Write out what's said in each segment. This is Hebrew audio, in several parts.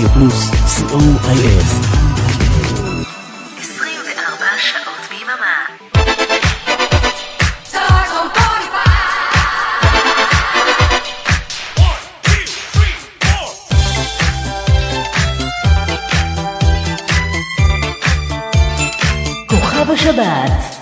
רדיו פלוס, co.il 24 שעות ביממה. כוכב השבת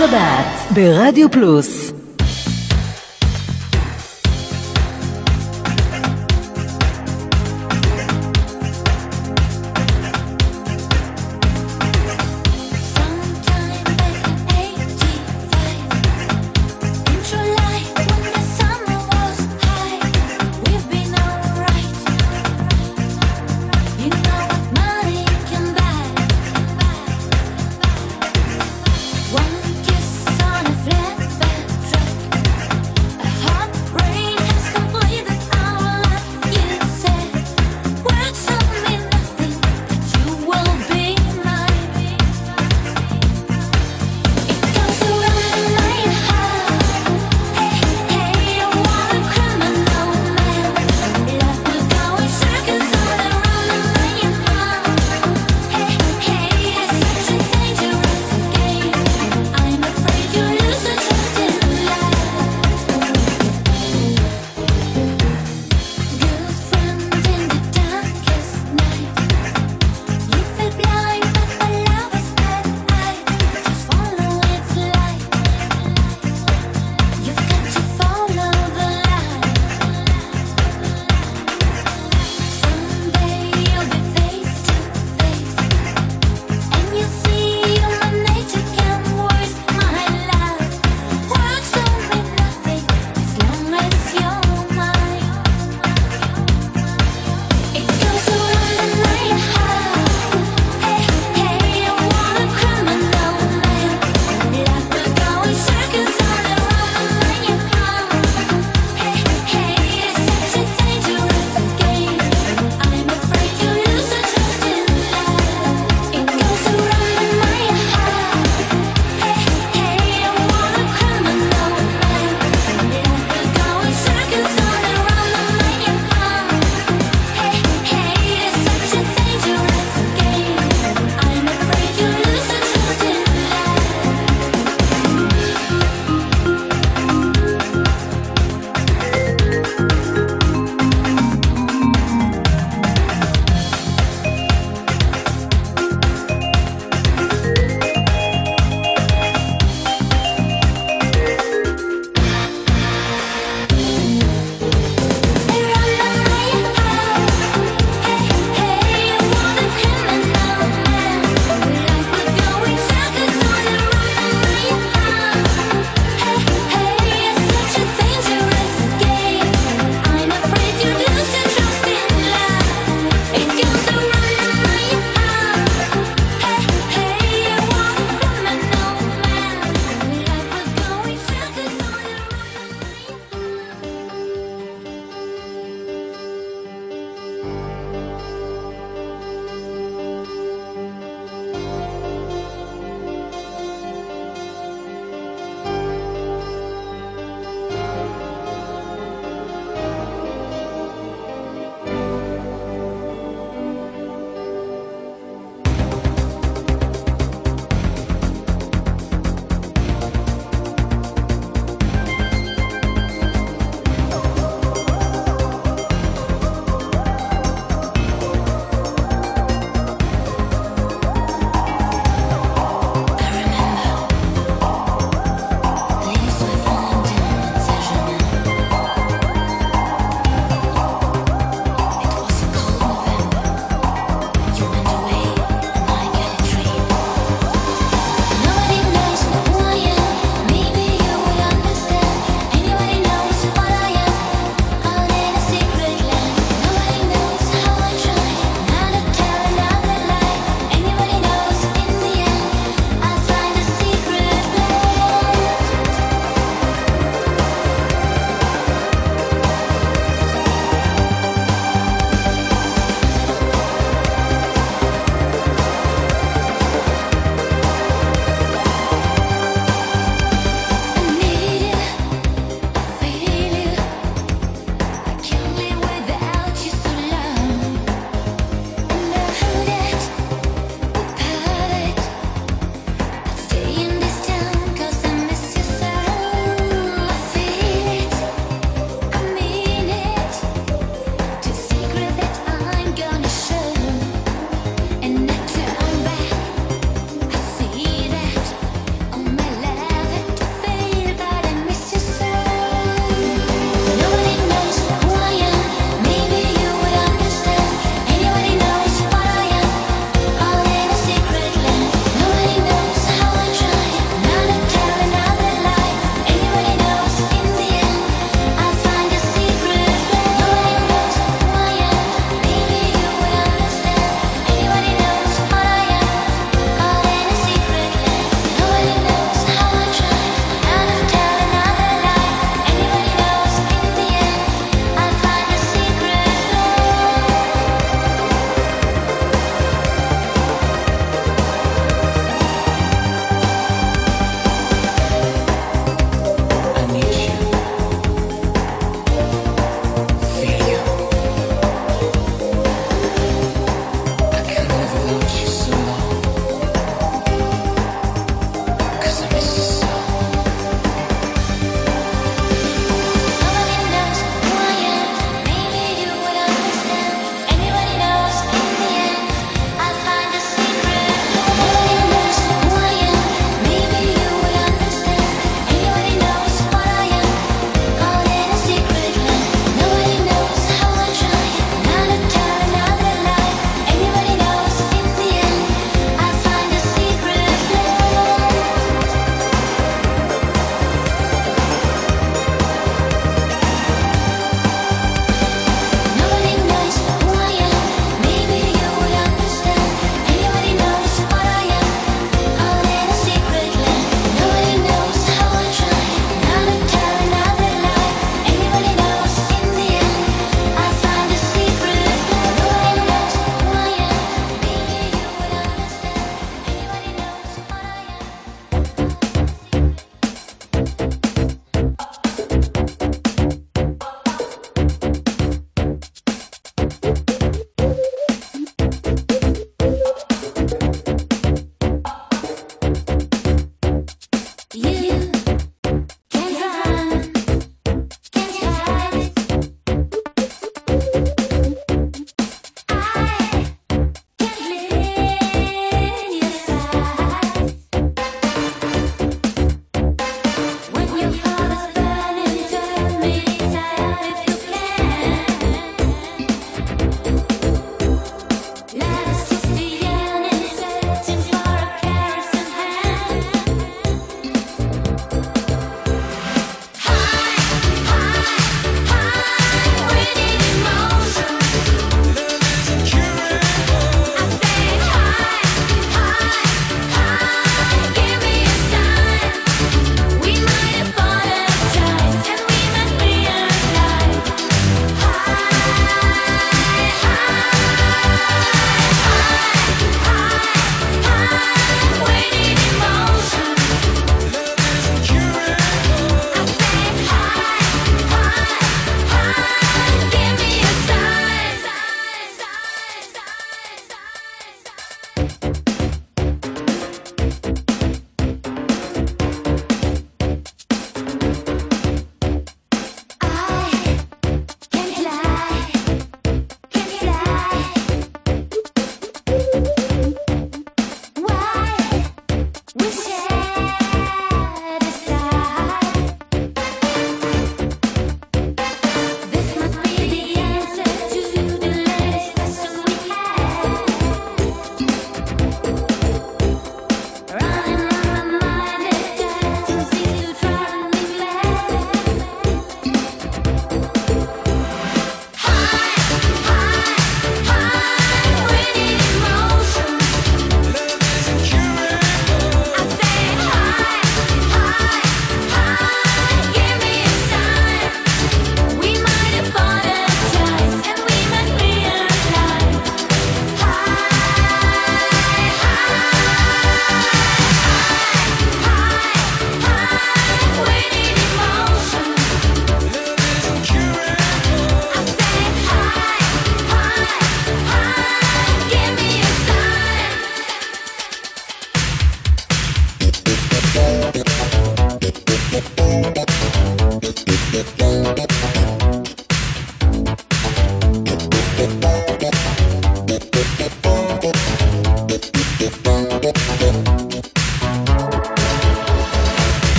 בשבת ברדיו פלוס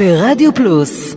ברדיו פלוס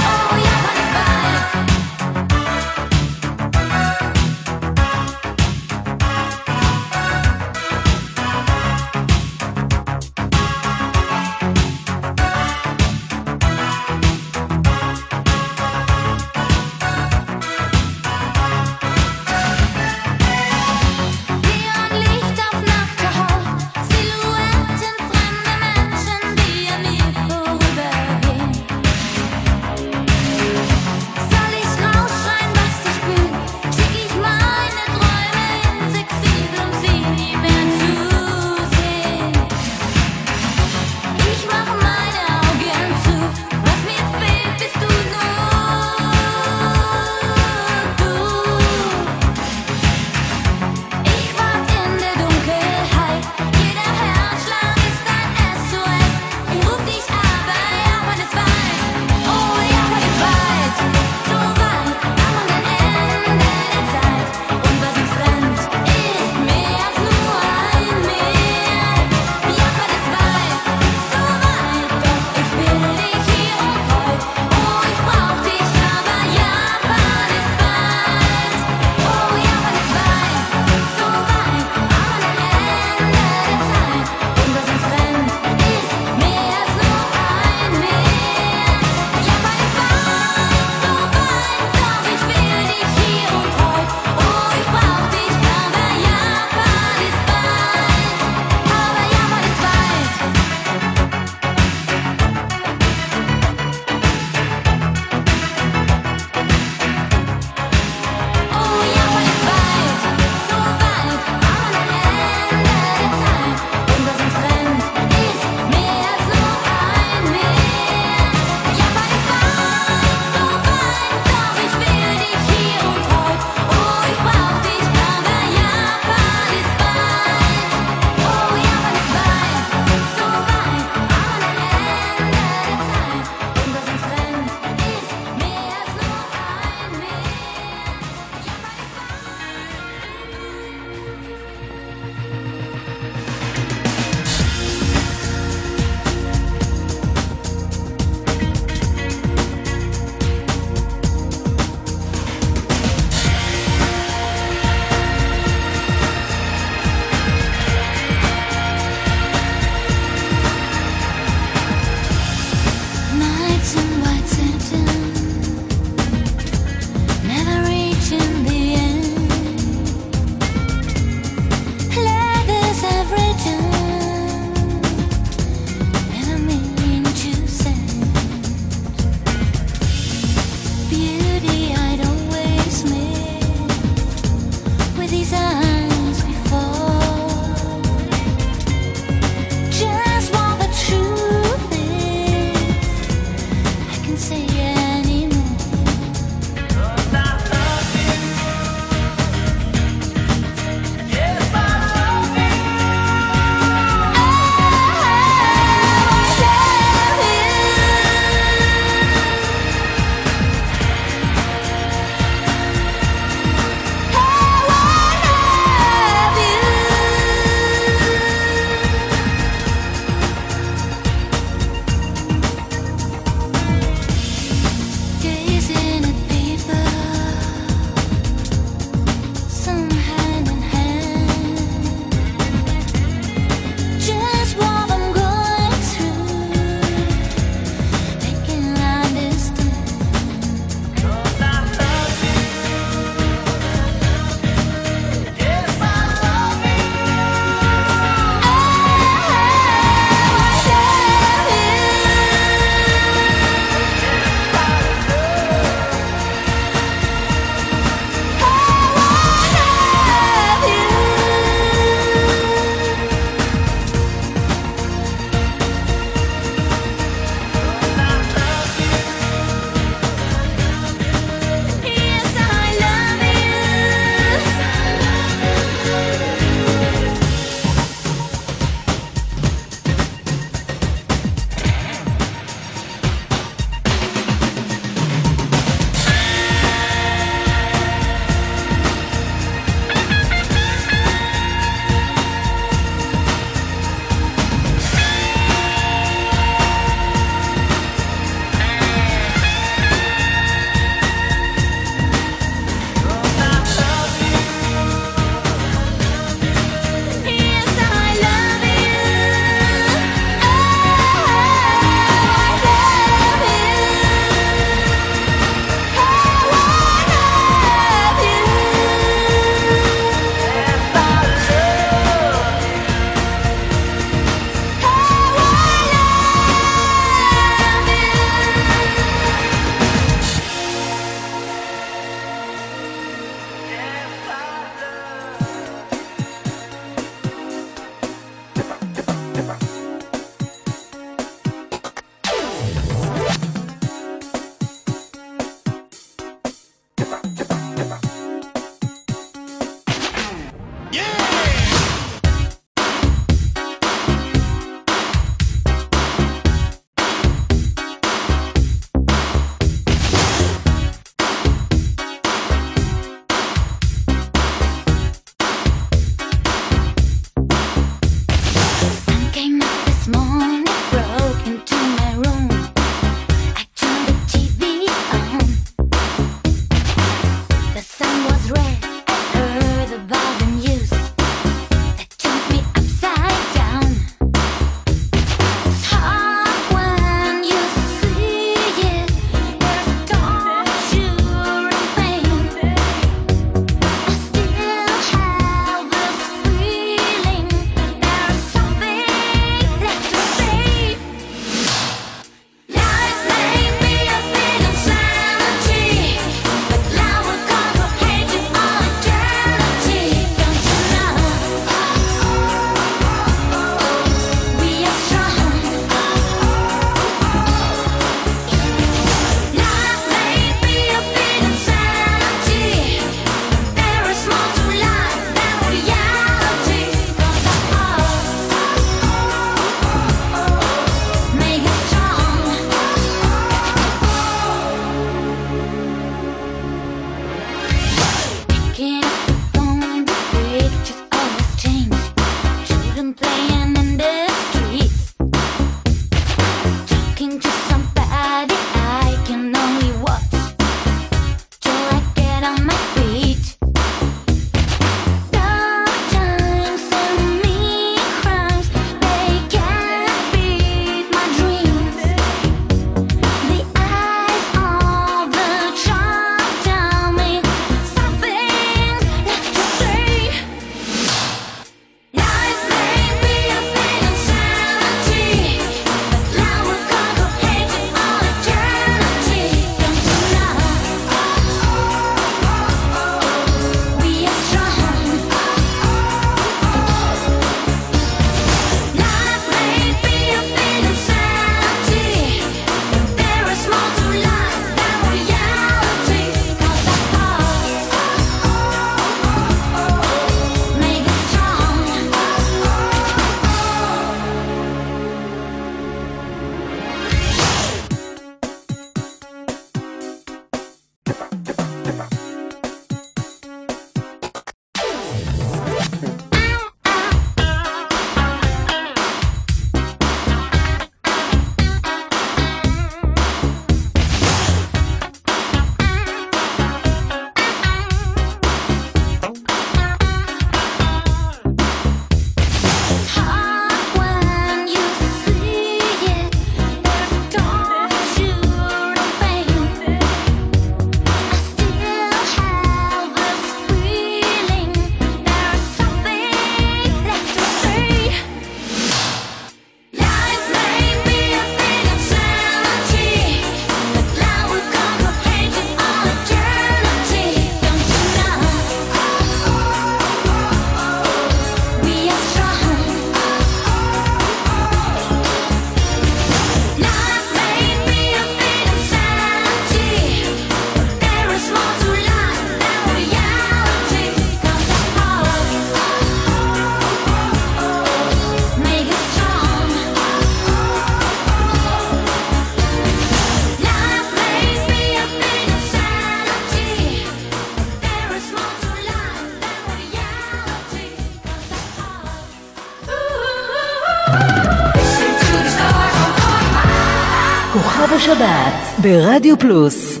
בשבת ברדיו פלוס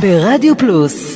ברדיו פלוס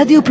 השבת ברדיו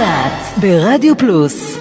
השבת ברדיו פלוס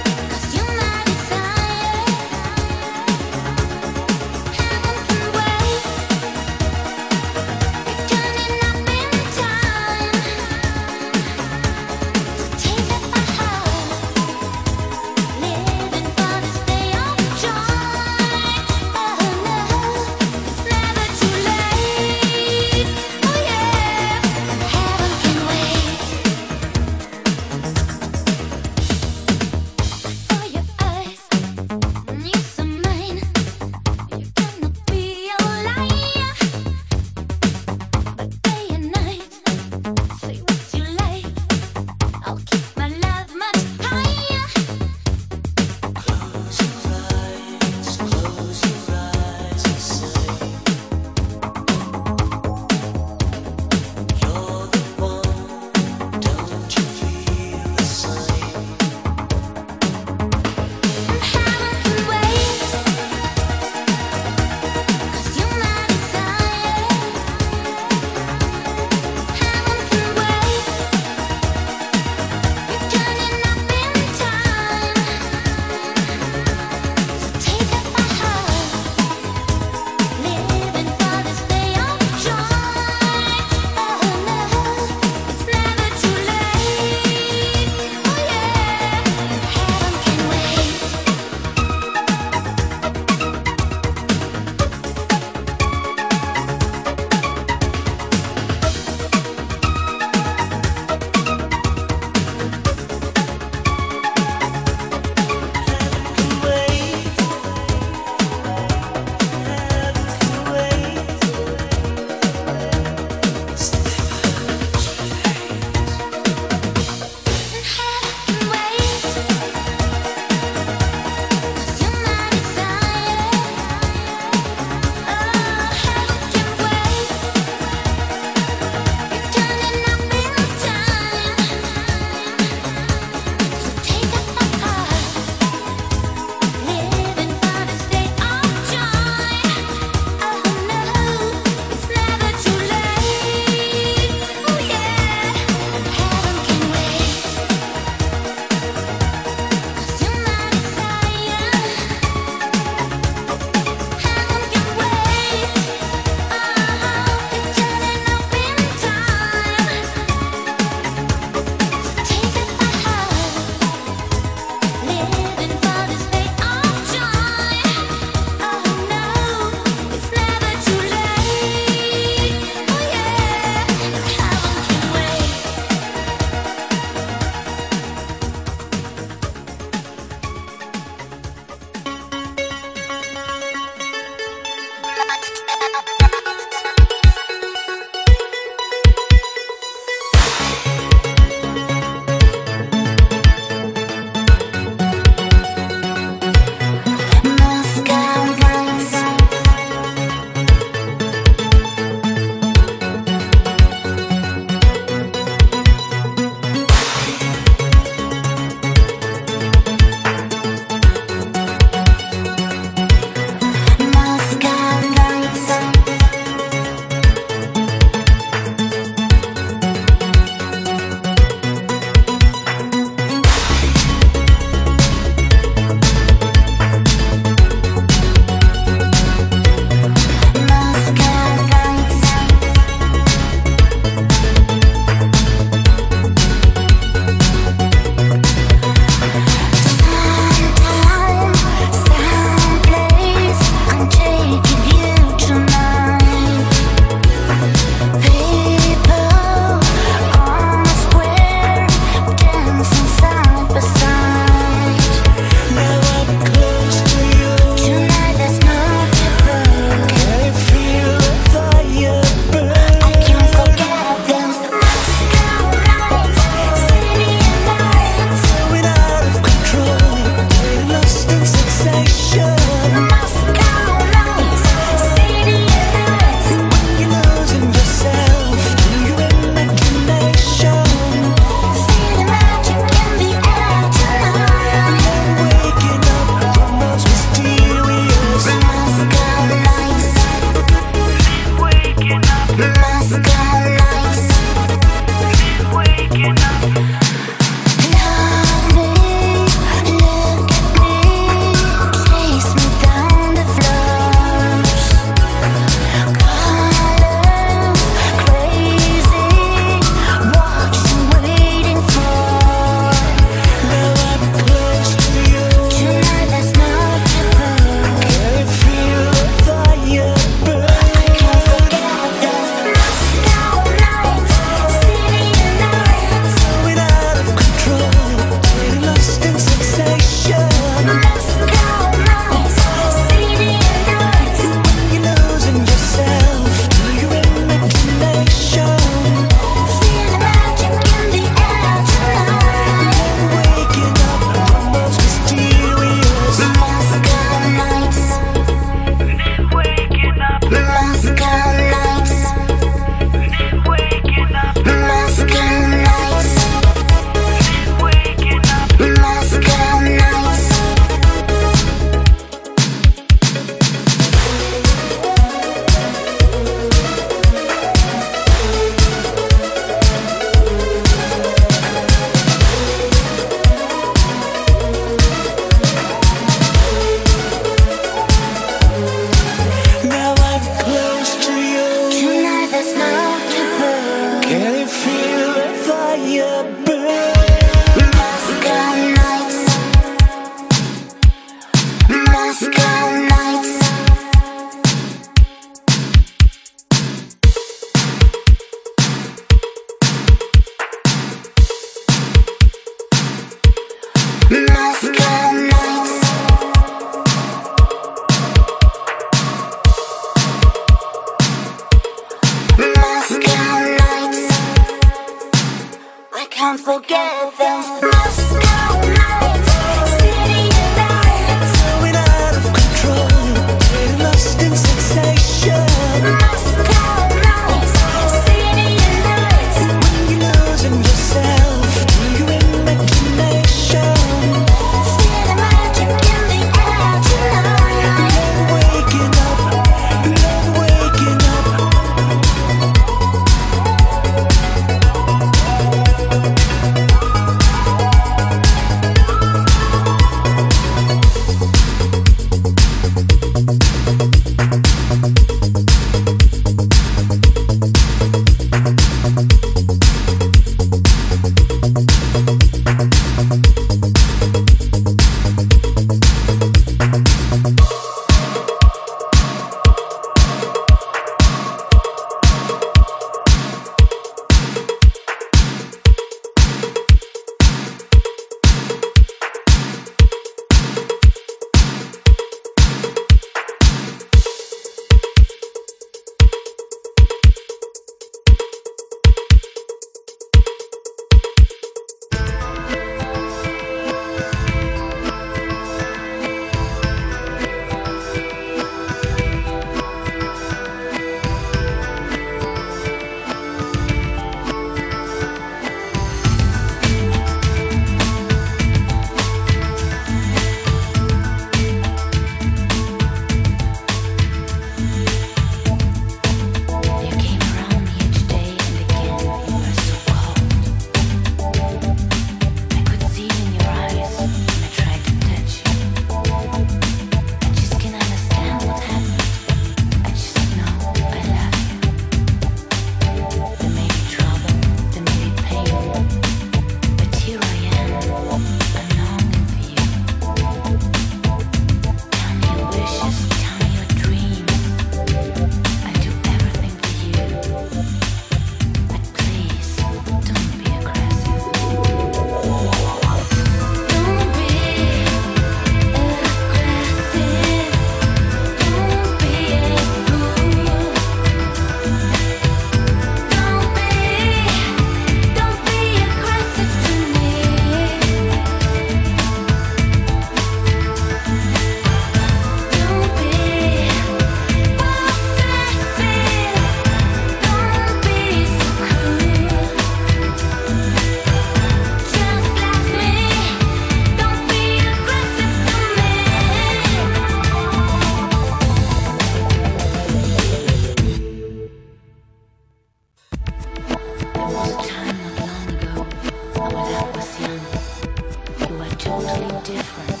when I was young, you were totally different,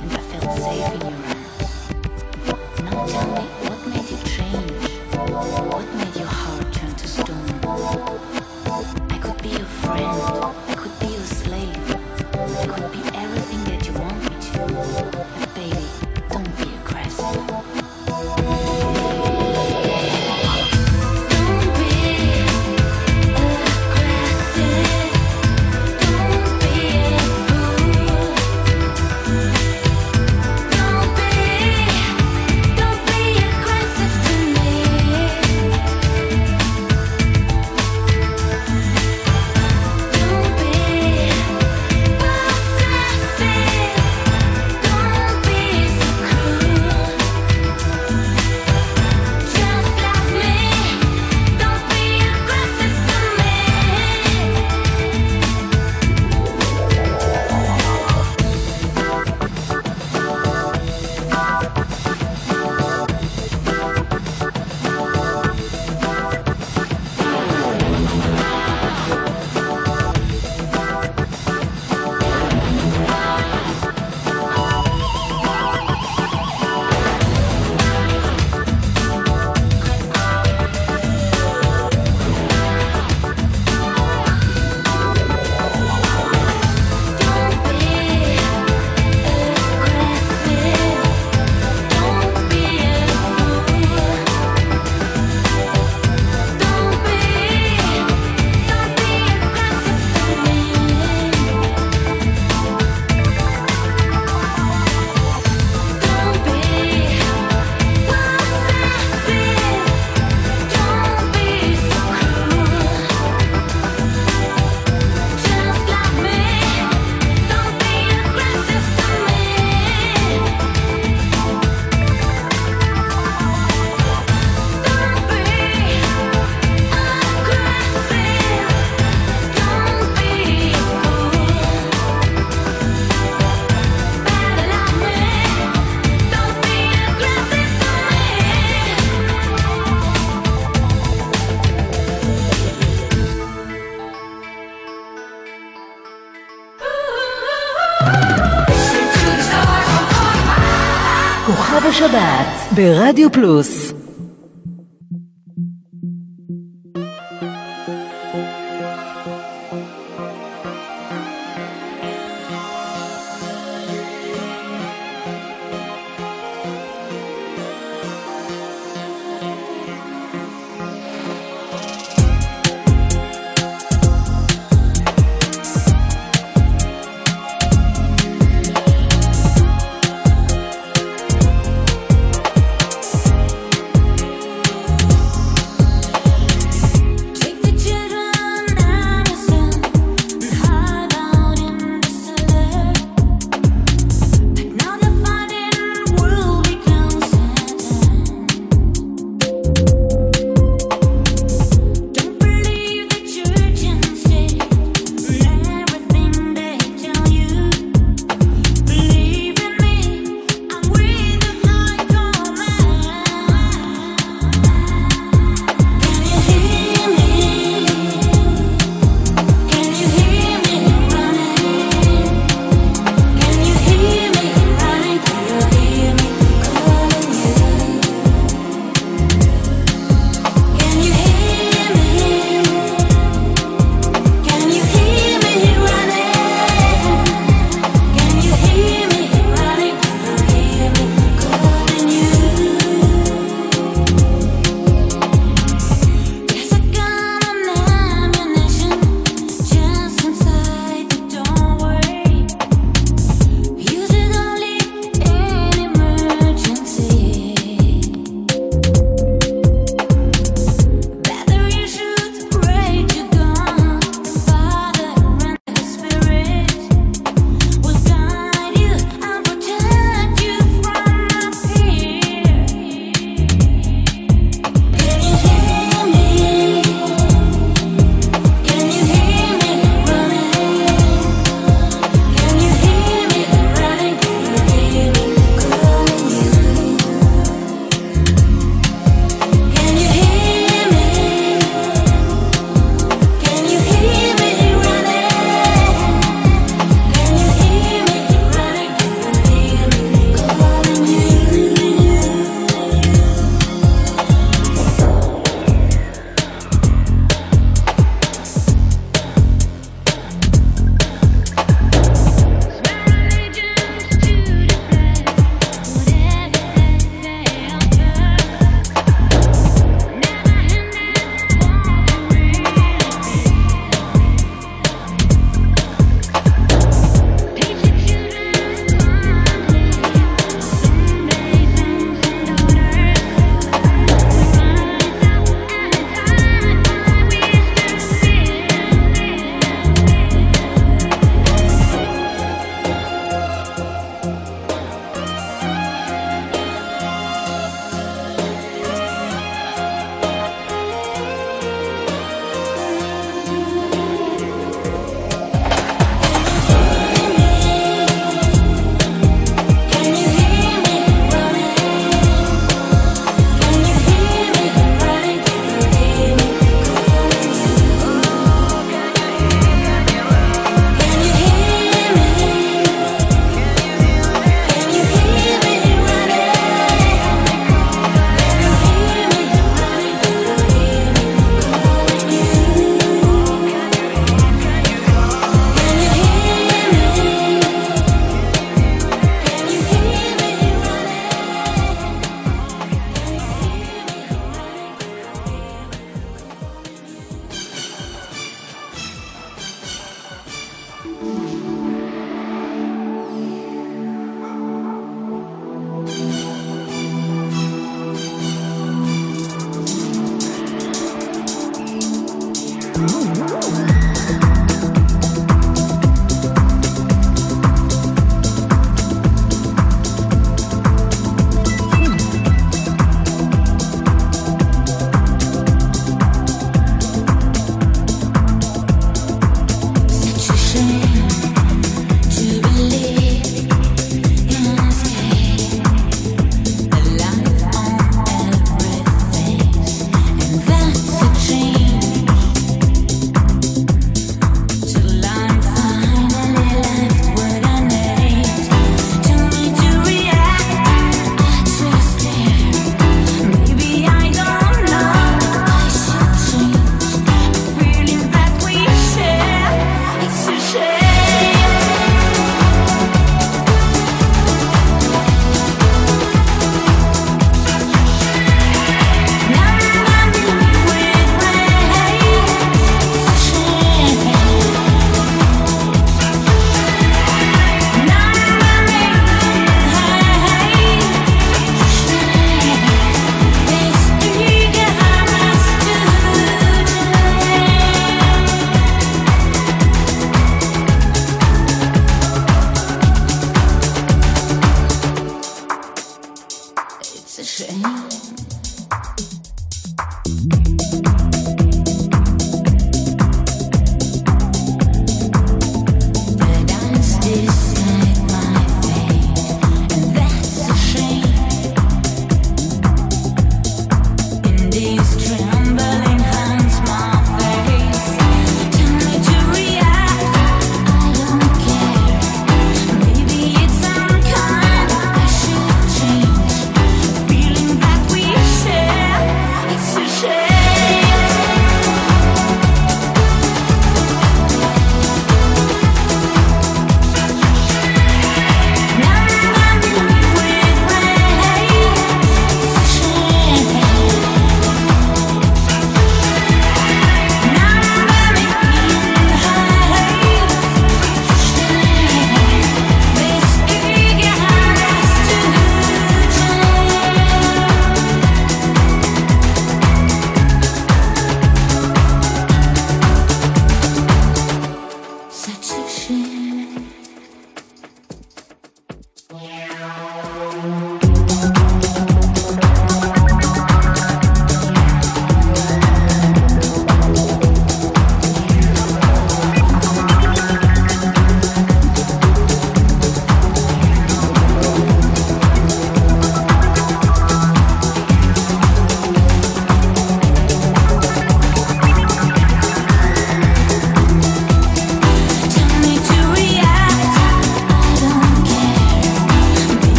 and I felt safe in your arms. ברדיו פלוס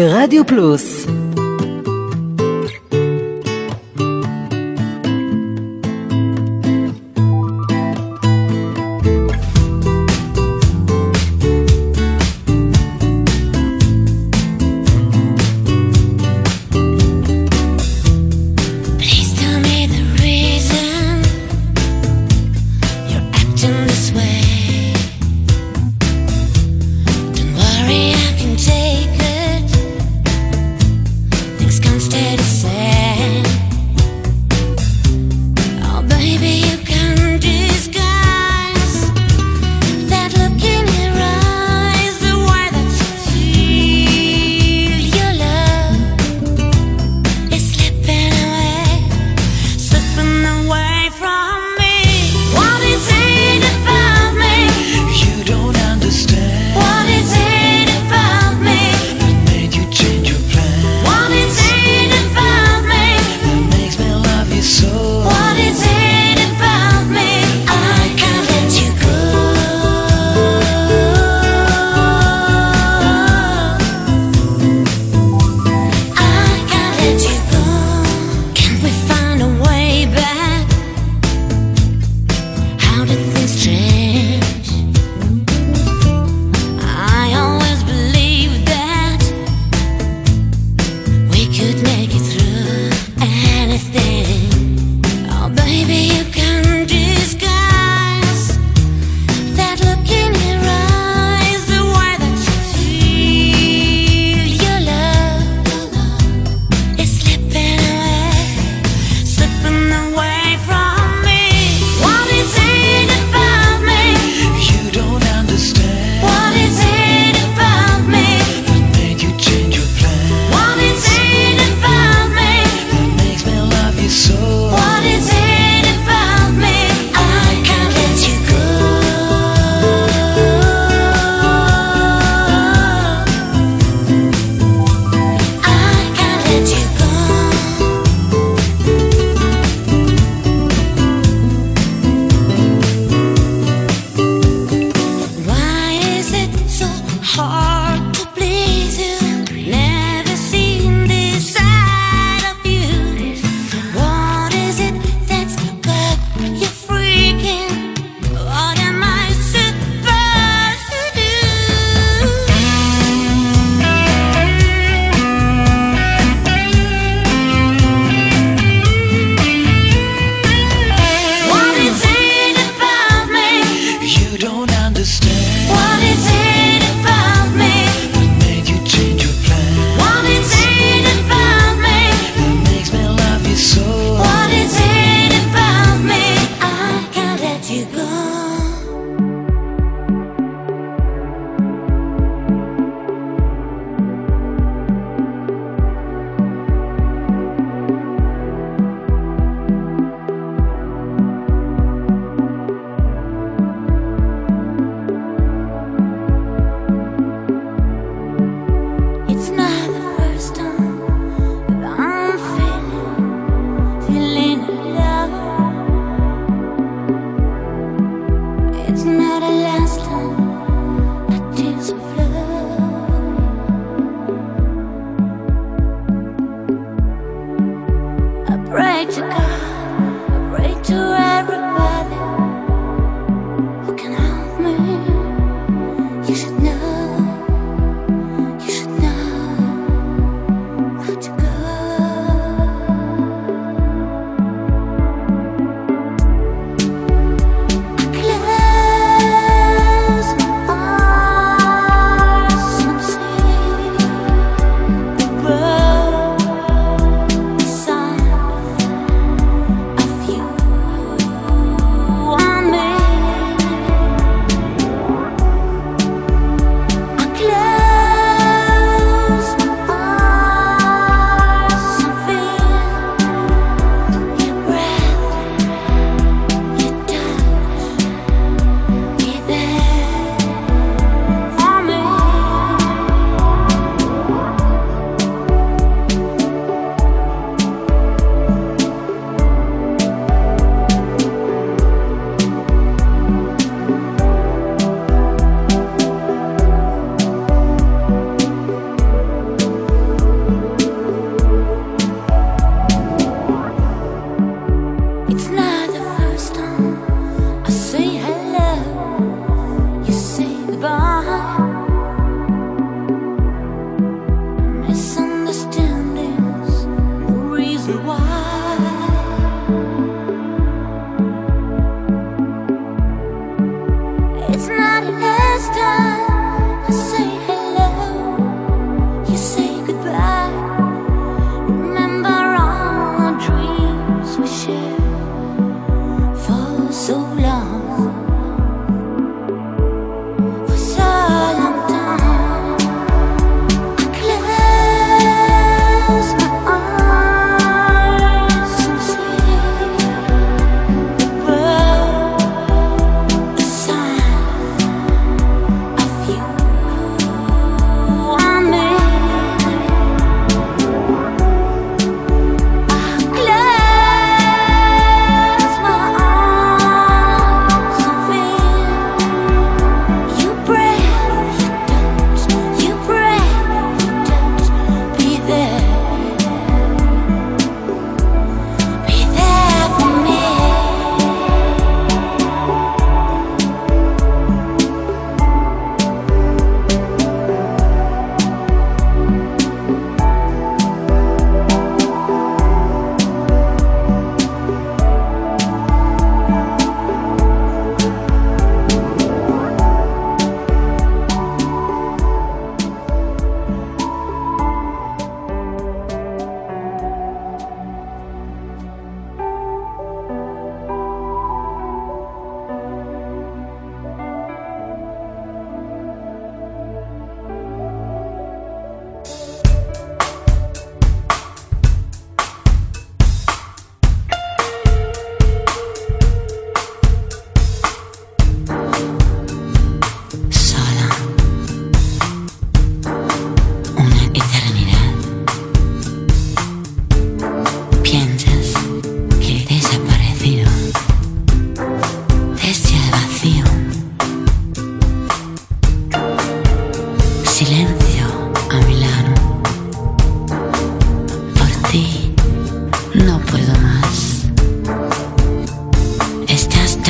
ברדיו פלוס can I?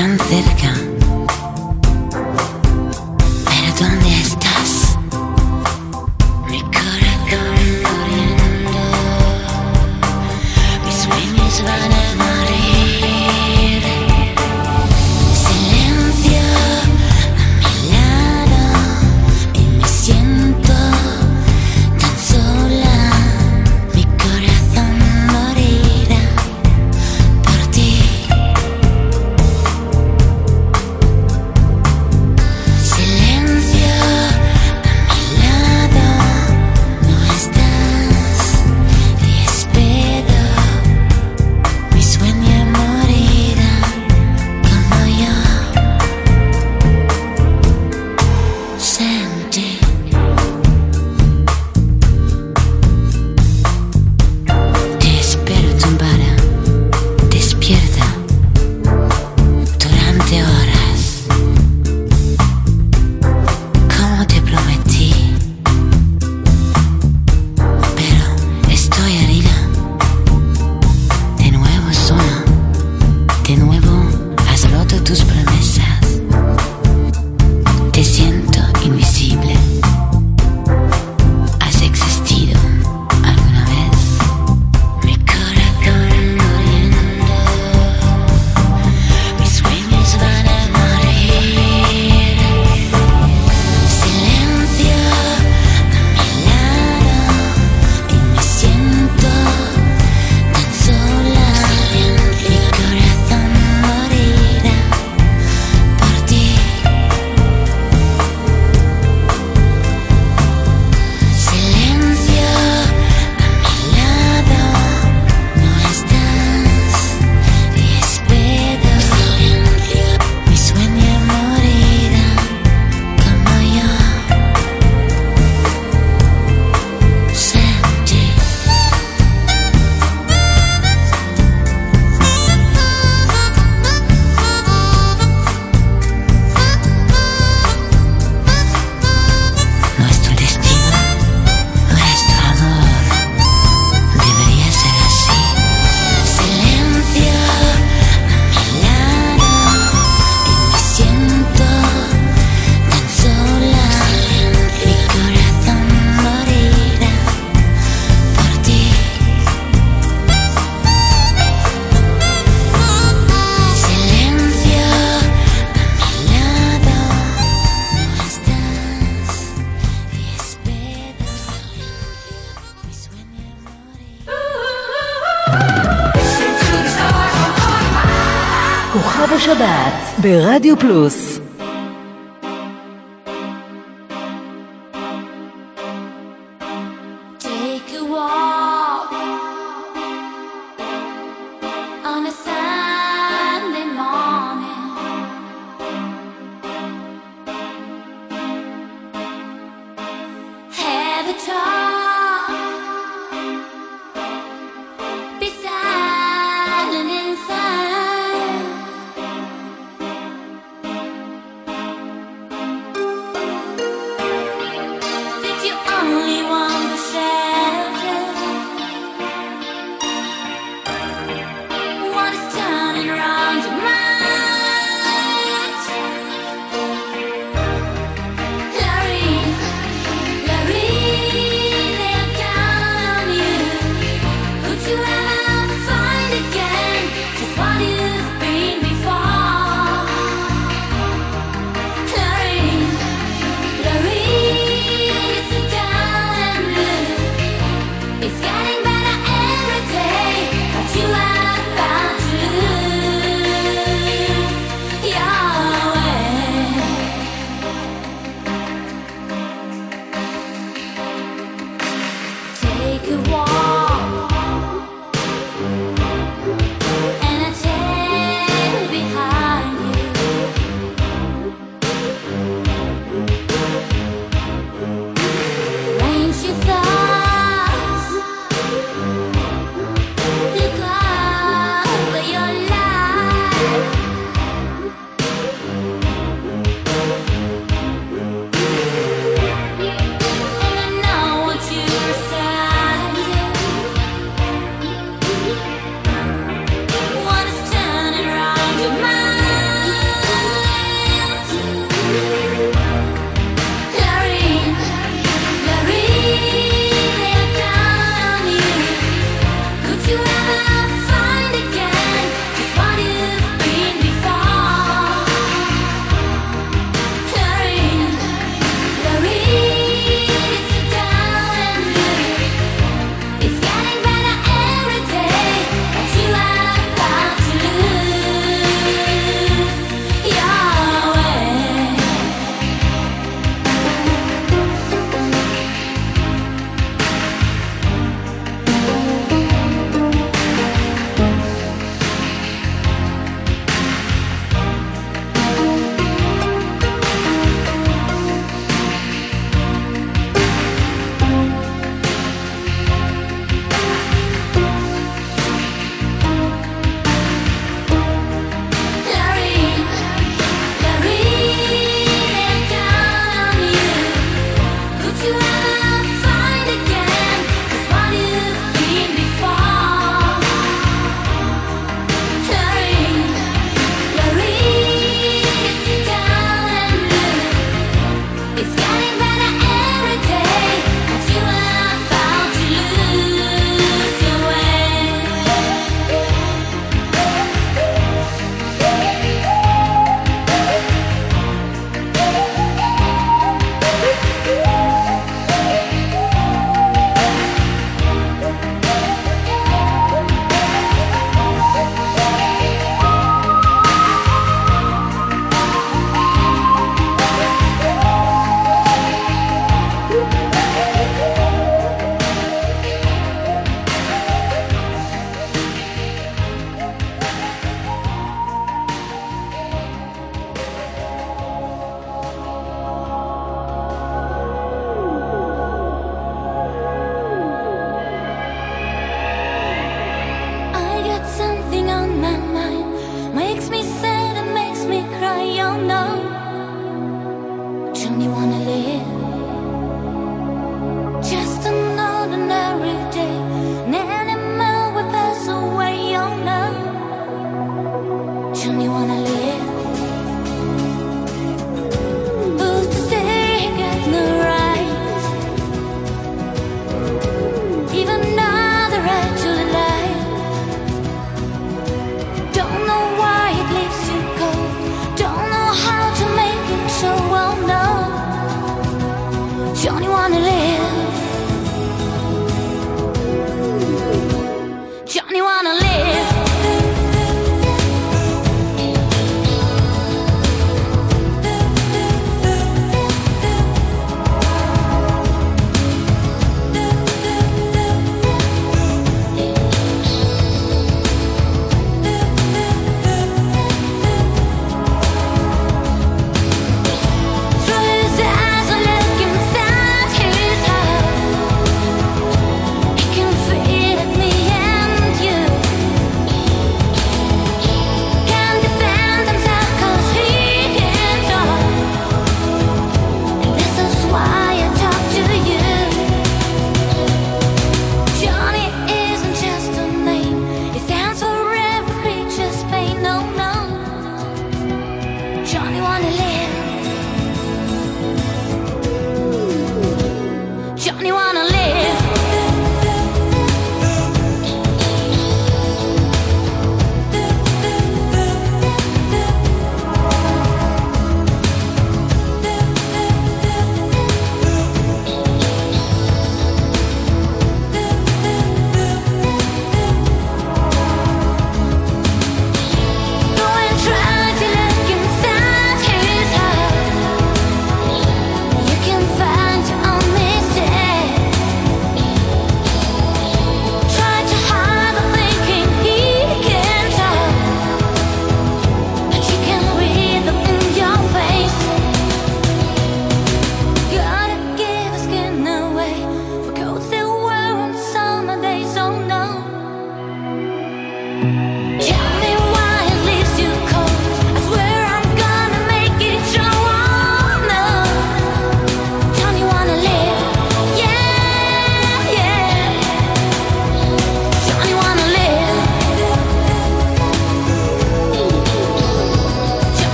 tan cerca. ברדיו פלוס